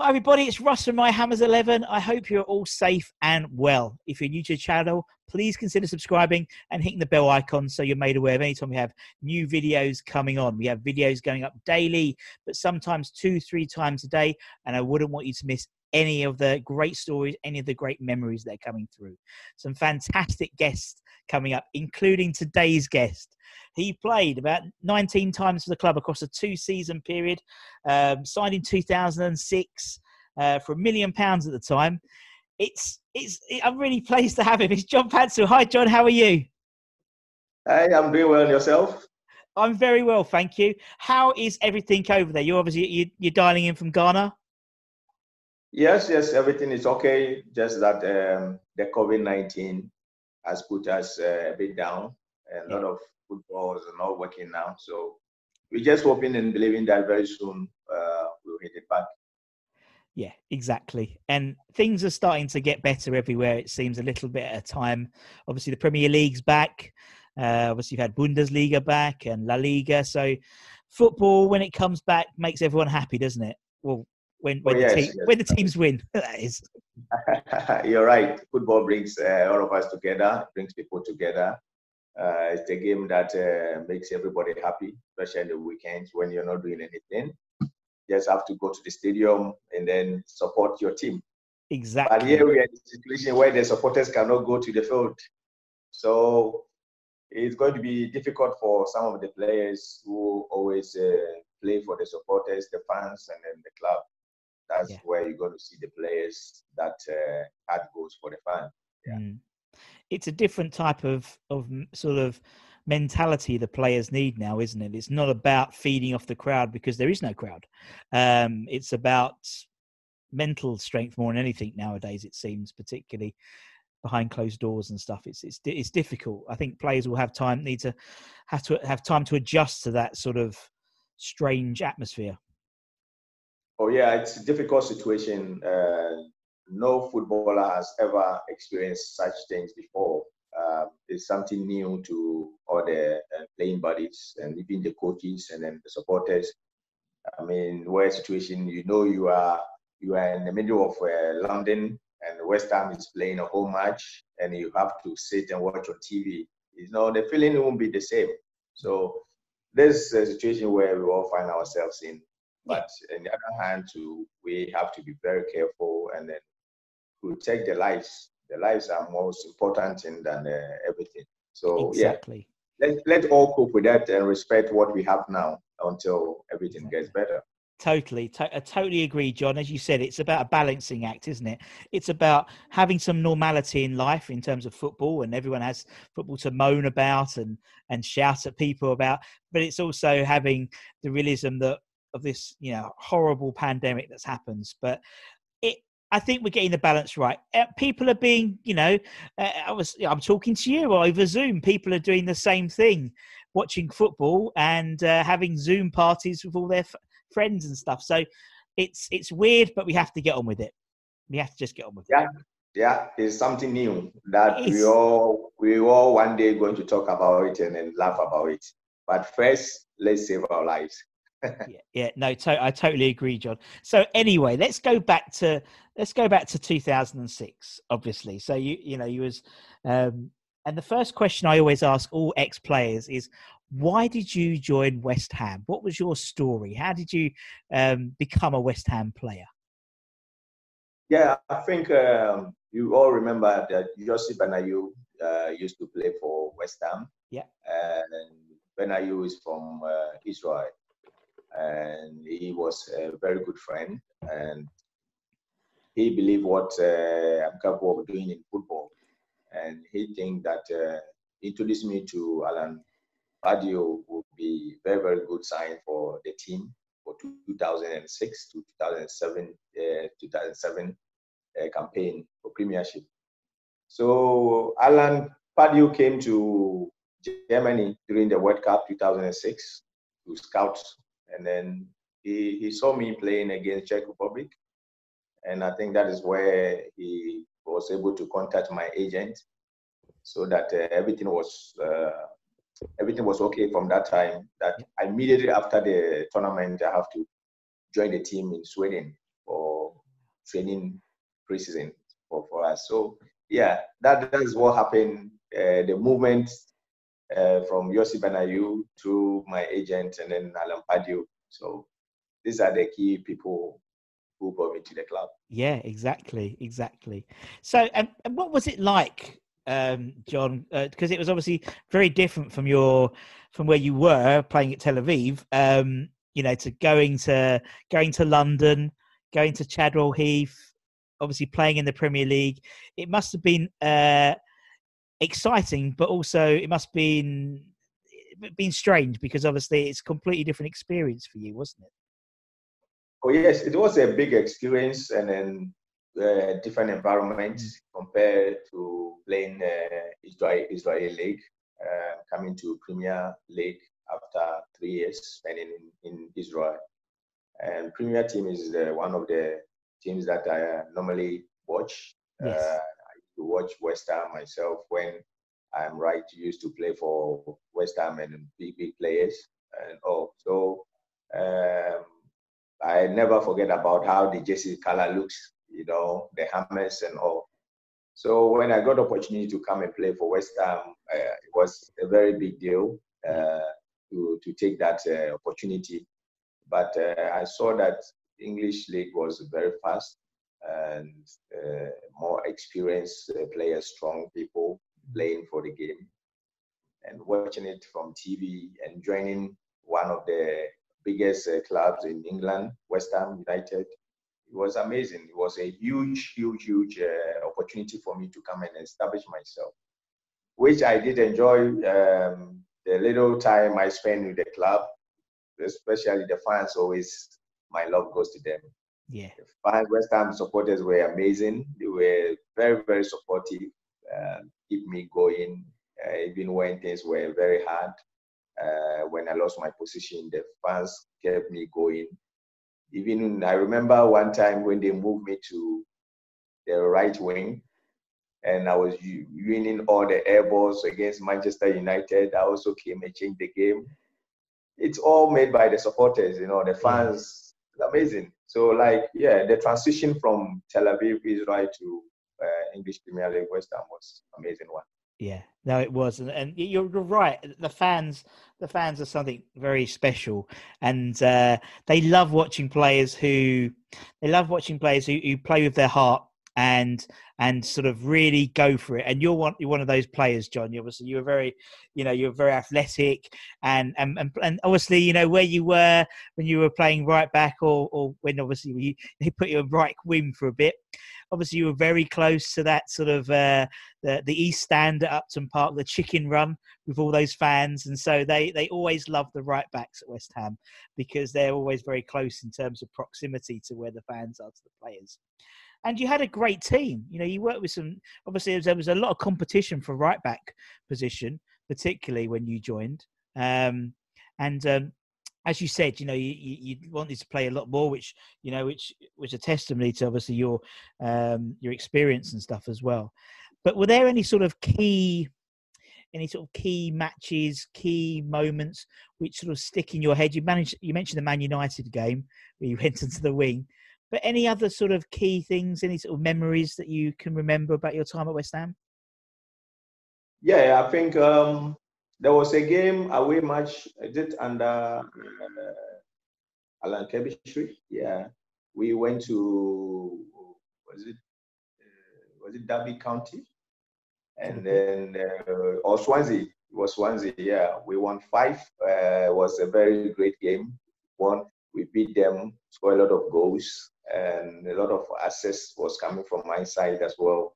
Hi, everybody. It's Russ from My Hammers 11. I hope you're all safe and well. If you're new to the channel, please consider subscribing and hitting the bell icon so you're made aware of any time we have new videos coming on. We have videos going up daily, but sometimes two, three times a day. And I wouldn't want you to miss any of the great stories, any of the great memories that are coming through. Some fantastic guests coming up, including today's guest. He played about 19 times for the club across a two season period, um, signed in 2006 uh, for a million pounds at the time. It's, it's, it, I'm really pleased to have him. It's John Pantsil. Hi, John. How are you? Hey, I'm doing well. Yourself? I'm very well, thank you. How is everything over there? You're obviously you, you're dialing in from Ghana. Yes, yes, everything is okay. Just that um, the COVID 19 has put us uh, a bit down. A yeah. lot of football is not working now. So we're just hoping and believing that very soon uh, we'll hit it back. Yeah, exactly. And things are starting to get better everywhere, it seems, a little bit at a time. Obviously, the Premier League's back. Uh, obviously, you've had Bundesliga back and La Liga. So football, when it comes back, makes everyone happy, doesn't it? Well, when when, oh, yes, the, te- yes. when the teams win. that is. You're right. Football brings uh, all of us together, brings people together. Uh, it's a game that uh, makes everybody happy, especially in the weekends when you're not doing anything. You just have to go to the stadium and then support your team. Exactly. But here we are in a situation where the supporters cannot go to the field. So it's going to be difficult for some of the players who always uh, play for the supporters, the fans, and then the club that's yeah. where you're going to see the players that uh, had goals for the fans. Yeah. Mm. It's a different type of of sort of mentality the players need now, isn't it? It's not about feeding off the crowd because there is no crowd. Um, it's about mental strength more than anything nowadays. It seems, particularly behind closed doors and stuff. It's it's it's difficult. I think players will have time need to have to have time to adjust to that sort of strange atmosphere. Oh yeah, it's a difficult situation. Uh, no footballer has ever experienced such things before. Uh, it's something new to all the uh, playing bodies and even the coaches and then the supporters. I mean, where situation you know you are you are in the middle of uh, London and West Ham is playing a home match and you have to sit and watch on TV. You know the feeling won't be the same. So this is a situation where we all find ourselves in. But on the other hand, too, we have to be very careful and then protect the lives. The lives are most important in than uh, everything. So exactly. yeah, let let all cope with that and respect what we have now until everything exactly. gets better. Totally, to- I totally agree, John. As you said, it's about a balancing act, isn't it? It's about having some normality in life in terms of football, and everyone has football to moan about and and shout at people about. But it's also having the realism that of this you know horrible pandemic that's happens but I think we're getting the balance right. Uh, people are being, you know, uh, I was, I'm talking to you over Zoom. People are doing the same thing, watching football and uh, having Zoom parties with all their f- friends and stuff. So it's it's weird, but we have to get on with it. We have to just get on with yeah. it. Yeah, it's something new that we all we all one day going to talk about it and then laugh about it. But first, let's save our lives yeah, yeah, no, to- I totally agree, John. So anyway, let's go back to let's go back to 2006. Obviously, so you you know you was, um, and the first question I always ask all ex players is, why did you join West Ham? What was your story? How did you um, become a West Ham player? Yeah, I think um, you all remember that Yossi Benayoun uh, used to play for West Ham. Yeah. And Benayoun is from uh, Israel. And he was a very good friend. And he believed what uh, I'm capable of doing in football. And he think that uh, introduced me to Alan Pardew would be very, very good sign for the team for 2006 to 2007, uh, 2007 uh, campaign for Premiership. So Alan Pardew came to Germany during the World Cup 2006 to scout, and then he, he saw me playing against Czech Republic, and I think that is where he was able to contact my agent, so that uh, everything was uh, everything was okay from that time. That immediately after the tournament, I have to join the team in Sweden for training preseason for, for us. So yeah, that that is what happened. Uh, the movement uh, from Yossi Benayoun to my agent and then Alan Pardew. So these are the key people who brought me to the club. Yeah, exactly, exactly. So, and, and what was it like um, John, because uh, it was obviously very different from your from where you were playing at Tel Aviv. Um, you know, to going to going to London, going to Chadwell Heath, obviously playing in the Premier League. It must have been uh, exciting, but also it must have been been strange because obviously it's a completely different experience for you, wasn't it? Oh yes, it was a big experience, and then uh, different environments mm. compared to playing uh, Israel, Israeli League, uh, coming to Premier League after three years spending in, in Israel. And Premier team is uh, one of the teams that I uh, normally watch. Yes. I watch West Ham myself when I'm right used to play for West Ham and big big players and all. So um, I never forget about how the jersey color looks you know, the Hammers and all. So when I got opportunity to come and play for West Ham, uh, it was a very big deal uh, to to take that uh, opportunity. But uh, I saw that English league was very fast and uh, more experienced uh, players, strong people playing for the game, and watching it from TV and joining one of the biggest clubs in England, West Ham United it was amazing. It was a huge, huge, huge uh, opportunity for me to come and establish myself, which I did enjoy um, the little time I spent with the club, especially the fans. Always, my love goes to them. Yeah, the fans, West Ham supporters were amazing. They were very, very supportive, uh, keep me going, uh, even when things were very hard. Uh, when I lost my position, the fans kept me going even I remember one time when they moved me to the right wing, and I was winning all the air balls against Manchester United. I also came and changed the game. It's all made by the supporters, you know, the fans. Amazing. So, like, yeah, the transition from Tel Aviv, Israel to uh, English Premier League West Ham was amazing one. Yeah, no, it was, and, and you're right. The fans, the fans are something very special, and uh, they love watching players who they love watching players who, who play with their heart and and sort of really go for it. And you're one you're one of those players, John. You obviously you were very, you know, you're very athletic, and and and, and obviously you know where you were when you were playing right back, or or when obviously you, they put you right wing for a bit obviously you were very close to that sort of uh, the the East Stand at Upton Park, the Chicken Run with all those fans, and so they they always love the right backs at West Ham because they're always very close in terms of proximity to where the fans are to the players. And you had a great team. You know, you worked with some. Obviously, there was a lot of competition for right back position, particularly when you joined. Um, and um, as you said, you know, you, you, wanted to play a lot more, which you know, which was a testimony to obviously your um, your experience and stuff as well. But were there any sort of key, any sort of key matches, key moments which sort of stick in your head? You managed, you mentioned the Man United game where you went into the wing, but any other sort of key things, any sort of memories that you can remember about your time at West Ham? Yeah, I think um, there was a game away match. I did under uh, Alan Curbishley. Yeah, we went to was it uh, was it Derby County, and then uh, or Swansea. It was Swansea. Yeah, we won five. Uh, it was a very great game. Won. We beat them. Scored a lot of goals, and a lot of access was coming from my side as well.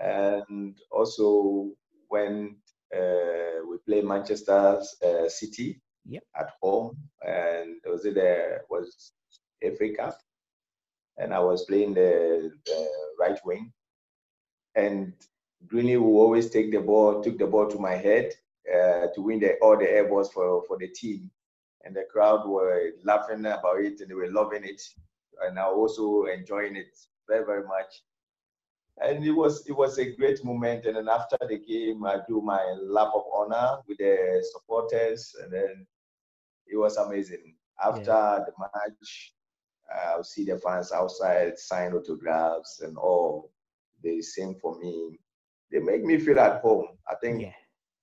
And also when uh, we played Manchester uh, City yep. at home, and was it there was Cup, and I was playing the, the right wing, and Greeny will always take the ball, took the ball to my head uh, to win the, all the air balls for, for the team. And the crowd were laughing about it and they were loving it. And I also enjoying it very, very much and it was it was a great moment. And then after the game, I do my lap of honor with the supporters, and then it was amazing. After yeah. the match, I'll see the fans outside sign autographs and all. They sing for me. They make me feel at home. I think yeah.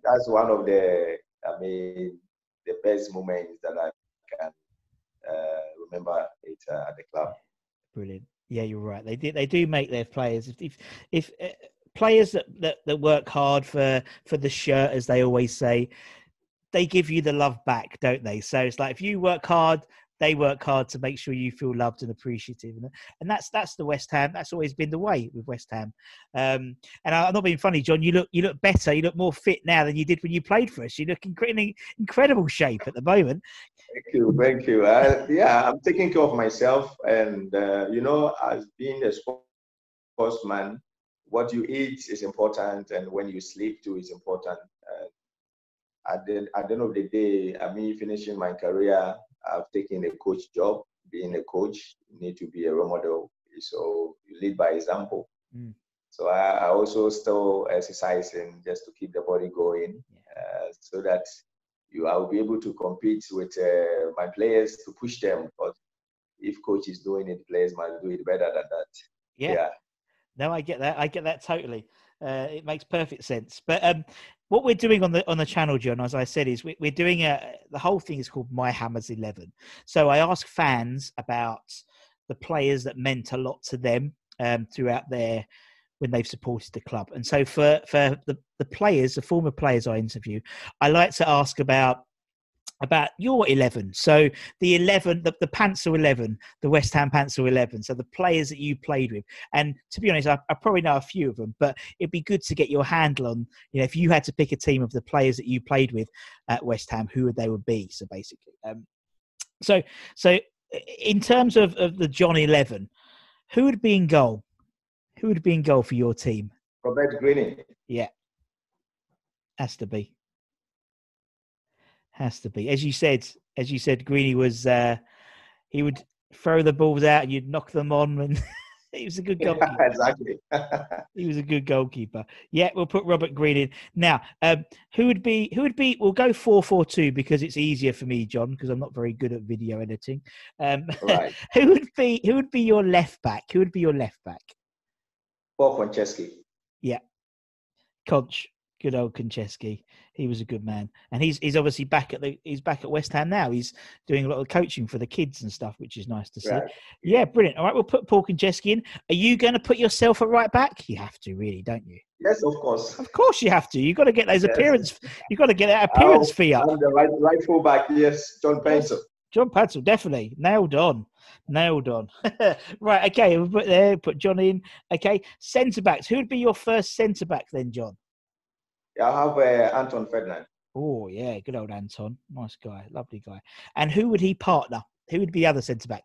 that's one of the I mean the best moments that I remember it uh, at the club. Brilliant. Yeah, you're right. They do. They do make their players. If if, if uh, players that, that that work hard for for the shirt, as they always say, they give you the love back, don't they? So it's like if you work hard, they work hard to make sure you feel loved and appreciative, and that's that's the West Ham. That's always been the way with West Ham. Um, and I'm not being funny, John. You look you look better. You look more fit now than you did when you played for us. You look in incredible shape at the moment. Thank you, thank you. Yeah, I'm taking care of myself, and uh, you know, as being a sportsman, what you eat is important, and when you sleep too is important. Uh, at the at the end of the day, I mean, finishing my career I've taken a coach job. Being a coach, you need to be a role model. So you lead by example. Mm. So I, I, also still exercising just to keep the body going, uh, so that you I will be able to compete with uh, my players to push them. But if coach is doing it, players might do it better than that. Yeah. yeah. No, I get that. I get that totally. Uh, it makes perfect sense. But um, what we're doing on the on the channel, John, as I said, is we, are doing a the whole thing is called My Hammers Eleven. So I ask fans about the players that meant a lot to them um, throughout their when they've supported the club. And so for for the, the players, the former players I interview, I like to ask about about your 11. So the 11, the, the Pantsil 11, the West Ham Pantsil 11. So the players that you played with. And to be honest, I, I, probably know a few of them, but it'd be good to get your handle on, you know, if you had to pick a team of the players that you played with at West Ham, who would they would be? So basically, um, so, so in terms of, of the John 11, who would be in goal? Who would be in goal for your team? Robert Greeny. Yeah. Has to be. Has to be. As you said, as you said, Greeny was uh, he would throw the balls out and you'd knock them on and he was a good goalkeeper. Yeah, exactly. he was a good goalkeeper. Yeah, we'll put Robert Green in. Now, um, who would be who would be we'll go four four two because it's easier for me, John, because I'm not very good at video editing. Um, right. who would be who would be your left back? Who would be your left back? Paul Konchesky. Yeah. Conch good old Konchesky. He was a good man, and he's he's obviously back at the he's back at West Ham now. He's doing a lot of coaching for the kids and stuff, which is nice to see. Right. Yeah, brilliant. All right, we'll put Paul Konchesky in. Are you going to put yourself at right back? You have to, really, don't you? Yes, of course. Of course, you have to. You've got to get those yes. appearance. You've got to get that appearance I'll, fee up. I'm the right right fullback. Yes, John Pantsil. John Pantsil, definitely nailed on. Nailed on. right, okay, we'll put there, put John in. Okay, centre backs. Who would be your first centre back then, John? I have uh, Anton Ferdinand. Oh yeah, good old Anton, nice guy, lovely guy. And who would he partner? Who would be the other centre back?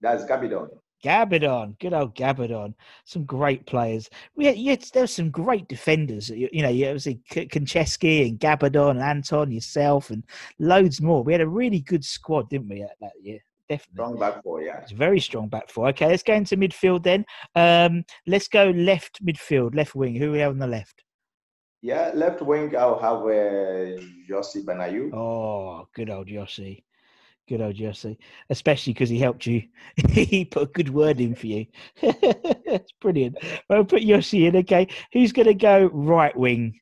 That's Gabbidon. Gabbidon, good old Gabbidon. Some great players. We had, yeah, there's some great defenders. You, you know, you obviously Konchesky and Gabbidon and Anton, yourself, and loads more. We had a really good squad, didn't we, that year? Definitely. Strong back four, yeah. It's very strong back four. Okay, let's go into midfield then. Um, let's go left midfield, left wing. Who we have on the left? Yeah, left wing, I'll have uh, Yossi. Oh, good old Yossi. Good old Yossi. Especially because he helped you. he put a good word in for you. That's brilliant. Well, put Yossi in, okay. Who's going to go right wing?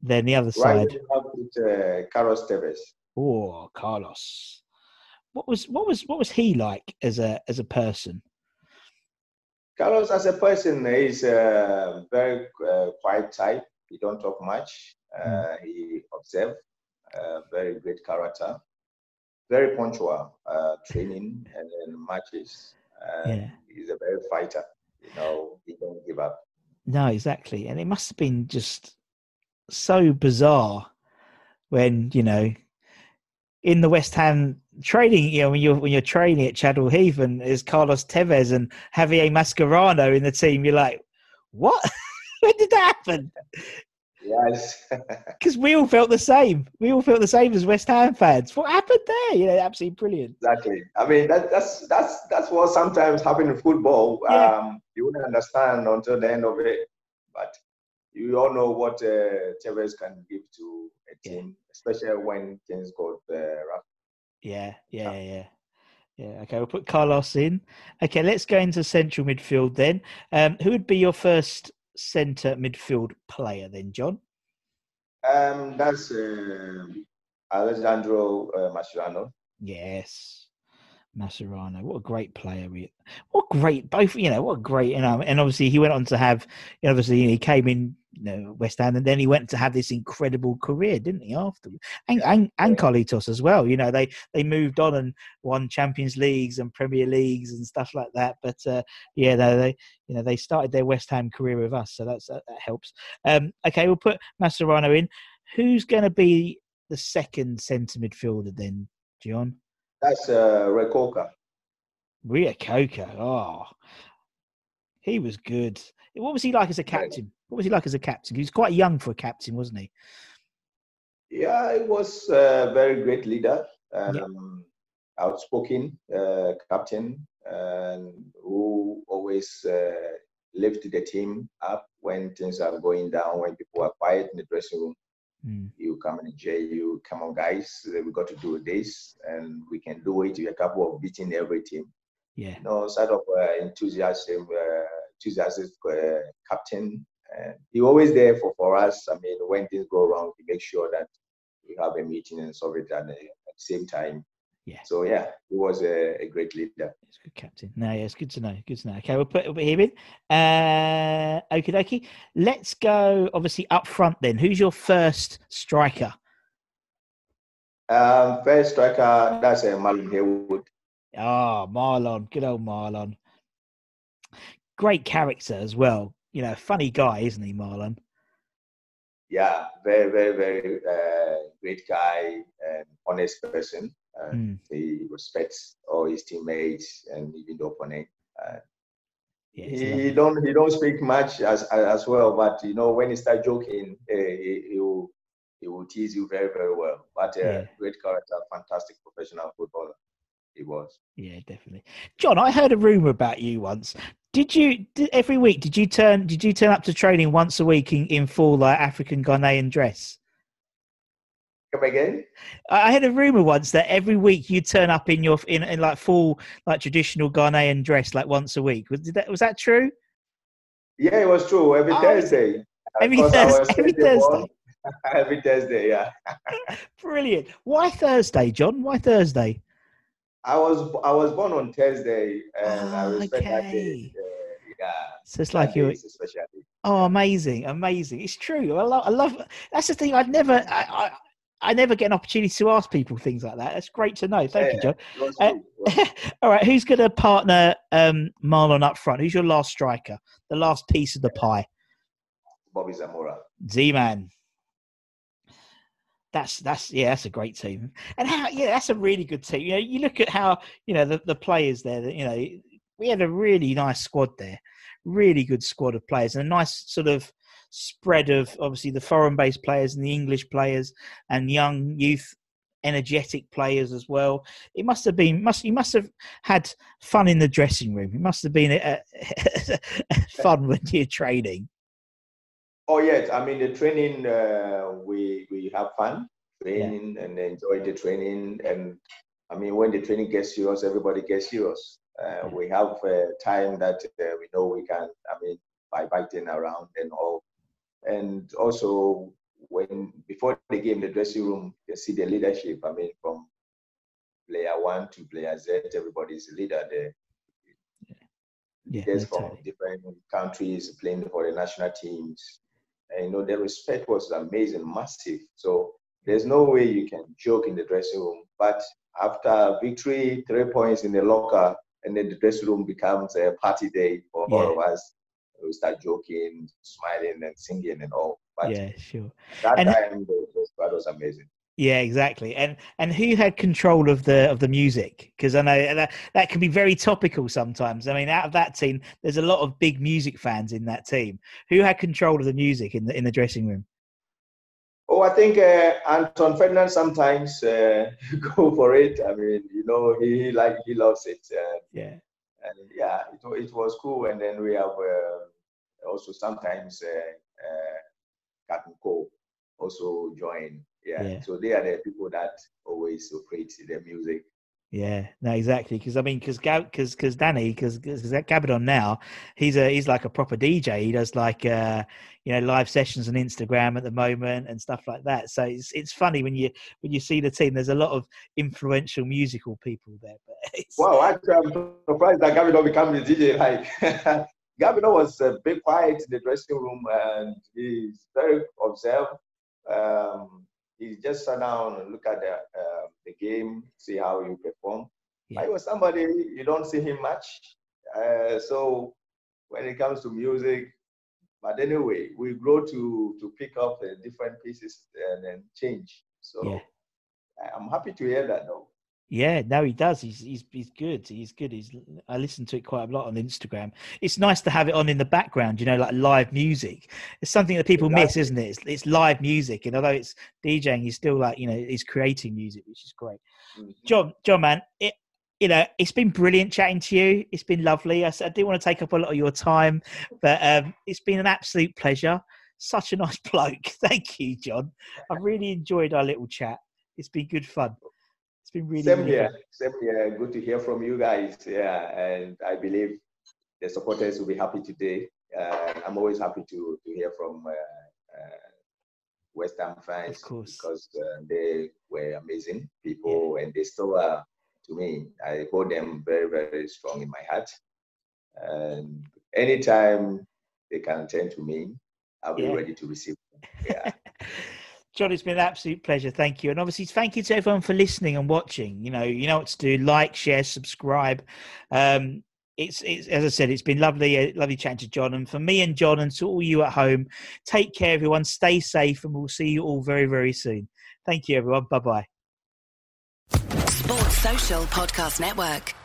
Then the other Right, side. with, uh, Carlos Tevez. Oh, Carlos. What was what was what was he like as a as a person? Carlos, as a person, is a very uh, quiet type. He don't talk much. Uh, He observe. Uh, very great character. Very punctual. Uh, training and then matches. Yeah. He's a very fighter. You know, he don't give up. No, exactly. And it must have been just so bizarre when, you know, in the West Ham training, you know, when you're when you're training at Chadwell Heath and there's Carlos Tevez and Javier Mascherano in the team, you're like, what? when did that happen? Yes. Because we all felt the same. We all felt the same as West Ham fans. What happened there? You know, absolutely brilliant. Exactly. I mean, that, that's that's that's what sometimes happens in football. Yeah. Um, you wouldn't understand until the end of it, but you all know what uh, Tevez can give to a Yeah. team, especially when things go uh, rough. Yeah, yeah, yeah, yeah. Yeah, okay, we'll put Carlos in. Okay, let's go into central midfield then. Um, who would be your first centre midfield player then, John? Um, that's um Alessandro uh, Mascherano. Yes. Mascherano. What a great player. We, what great, both, you know, what a great, you know, and obviously he went on to have, you know, obviously he came in, you know, West Ham and then he went to have this incredible career, didn't he, after? And, and, and Carlitos as well. You know, they, they moved on and won Champions Leagues and Premier Leagues and stuff like that. But uh, yeah, they, they, you know, they started their West Ham career with us. So that's, that, that helps. Um, okay, we'll put Mascherano in. Who's going to be the second centre midfielder then, John? That's uh, Reo-Coker. Ria Coca. Oh, he was good. What was he like as a captain? What was he like as a captain? He was quite young for a captain, wasn't he? Yeah, he was a very great leader, Yeah. um, outspoken uh, captain, and who always uh, lifted the team up when things are going down, when people are quiet in the dressing room. Mm. You come and Jay, you come on, guys, we got to do this, and we can do it. We're capable of beating every team. Yeah, You know, sort of uh, enthusiasm, uh, enthusiastic uh, captain. And he always there for, for us. I mean, when things go wrong, he makes sure that we have a meeting and solve it at the, at the same time. Yeah. So yeah, he was a, a great leader. he's a good captain. No, yeah, it's good to know. Good to know. Okay, we'll put, we'll put him in. Uh, okie dokie. Let's go, obviously, up front then. Who's your first striker? Um, first striker, that's uh, Marlon Harewood. Ah, Marlon. Good old Marlon. Great character as well. You know, funny guy, isn't he, Marlon? Yeah, very, very, very uh, great guy and honest person. Uh, Mm. He respects all his teammates and even the opponent. Uh, Yeah, he don't he don't speak much as as well, but you know when he start joking, uh, he, he will he will tease you very very well. But uh, Yeah. great character, fantastic professional footballer, he was. Yeah, definitely. John, I heard a rumor about you once. Did you did, every week? Did you turn? Did you turn up to training once a week in, in full like African Ghanaian dress? Come again? I had a rumor once that every week you turn up in your in, in like full like traditional Ghanaian dress like once a week. Was that was that true? Yeah, it was true. Every Oh, Thursday. Every Thursday. Every playing the ball. Thursday. every Thursday, yeah. Brilliant. Why Thursday, John? Why Thursday? I was I was born on Thursday, and I Ah, respect that day. Uh, yeah, So it's like you're is a special day. Oh, amazing, amazing! It's true. I love. I love. That's the thing. I'd never. I, I, I never get an opportunity to ask people things like that. That's great to know. Thank you, Yeah. John. It was Uh, All right, who's going to partner um, Marlon up front? Who's your last striker? The last piece of the pie. Bobby Zamora. Z Man. That's that's yeah, that's a great team. And how yeah, that's a really good team. You know, you look at how you know the, the players there. That, you know, we had a really nice squad there, really good squad of players, and a nice sort of spread of obviously the foreign-based players and the English players and young youth energetic players as well. It must have been must you must have had fun in the dressing room. It must have been a, fun when you're training. Oh yes, I mean the training. Uh, we we have fun training and enjoy the training. And I mean when the training gets serious, everybody gets serious. Uh, Yeah. We have uh, time that uh, we know we can. I mean by biting around and all. And also when before the game, the dressing room, you see the leadership. I mean, from player one to player Z, everybody's a leader there. Yeah, Leaders from totally. different countries playing for the national teams. And you know, the respect was amazing, massive. So there's no way you can joke in the dressing room. But after victory, three points in the locker, and then the dressing room becomes a party day for yeah. all of us. We start joking, smiling, and singing and all. But yeah, sure. That and, time, squad was amazing. Yeah, exactly. And and who had control of the of the music? Because I know that that can be very topical sometimes. I mean, out of that team, there's a lot of big music fans in that team. Who had control of the music in the in the dressing room? Oh, I think uh, Anton Ferdinand sometimes uh, go for it. I mean, you know, he like he loves it. Uh, yeah. And yeah, it, it was cool. And then we have uh, also sometimes uh, uh, Cole also join. Yeah. yeah. So they are the people that always operate the music. Yeah, no, exactly. Because I mean, because because because Danny, because Gabbidon now, he's a he's like a proper DJ. He does like uh you know live sessions on Instagram at the moment and stuff like that. So it's it's funny when you when you see the team. There's a lot of influential musical people there. But wow, actually, I'm surprised that Gabbidon became a DJ. Like Gabbidon was a bit quiet in the dressing room and he's very observed. Um, he just sat down and look at the uh, the game, see how you perform. Yeah. I was somebody you don't see him much, uh, so when it comes to music, but anyway, we grow to to pick up uh, different pieces and then change. So yeah. I'm happy to hear that though. Yeah, no, he does. He's he's he's good. He's good. He's I listen to it quite a lot on Instagram. It's nice to have it on in the background, you know, like live music. It's something that people exactly. miss, isn't it? It's, it's, live music, and although it's DJing, he's still like you know he's creating music, which is great. Mm-hmm. John, John, man, it you know it's been brilliant chatting to you. It's been lovely. I, I didn't want to take up a lot of your time, but um, it's been an absolute pleasure. Such a nice bloke. Thank you, John. I've really enjoyed our little chat. It's been good fun. It's been really same here. Same here. Good to hear from you guys. Yeah, and I believe the supporters will be happy today. Uh, I'm always happy to to hear from uh, uh, West Ham fans because uh, they were amazing people yeah. and they still are to me. I hold them very very strong in my heart. And anytime they can turn to me, I'll be yeah. ready to receive them. Yeah. John, it's been an absolute pleasure. Thank you. And obviously, thank you to everyone for listening and watching. You know, you know what to do like, share, subscribe. Um, it's, it's as I said, it's been lovely, uh, lovely chatting to John. And for me and John, and to all you at home, take care, everyone. Stay safe, and we'll see you all very, very soon. Thank you, everyone. Bye bye. Sports Social Podcast Network.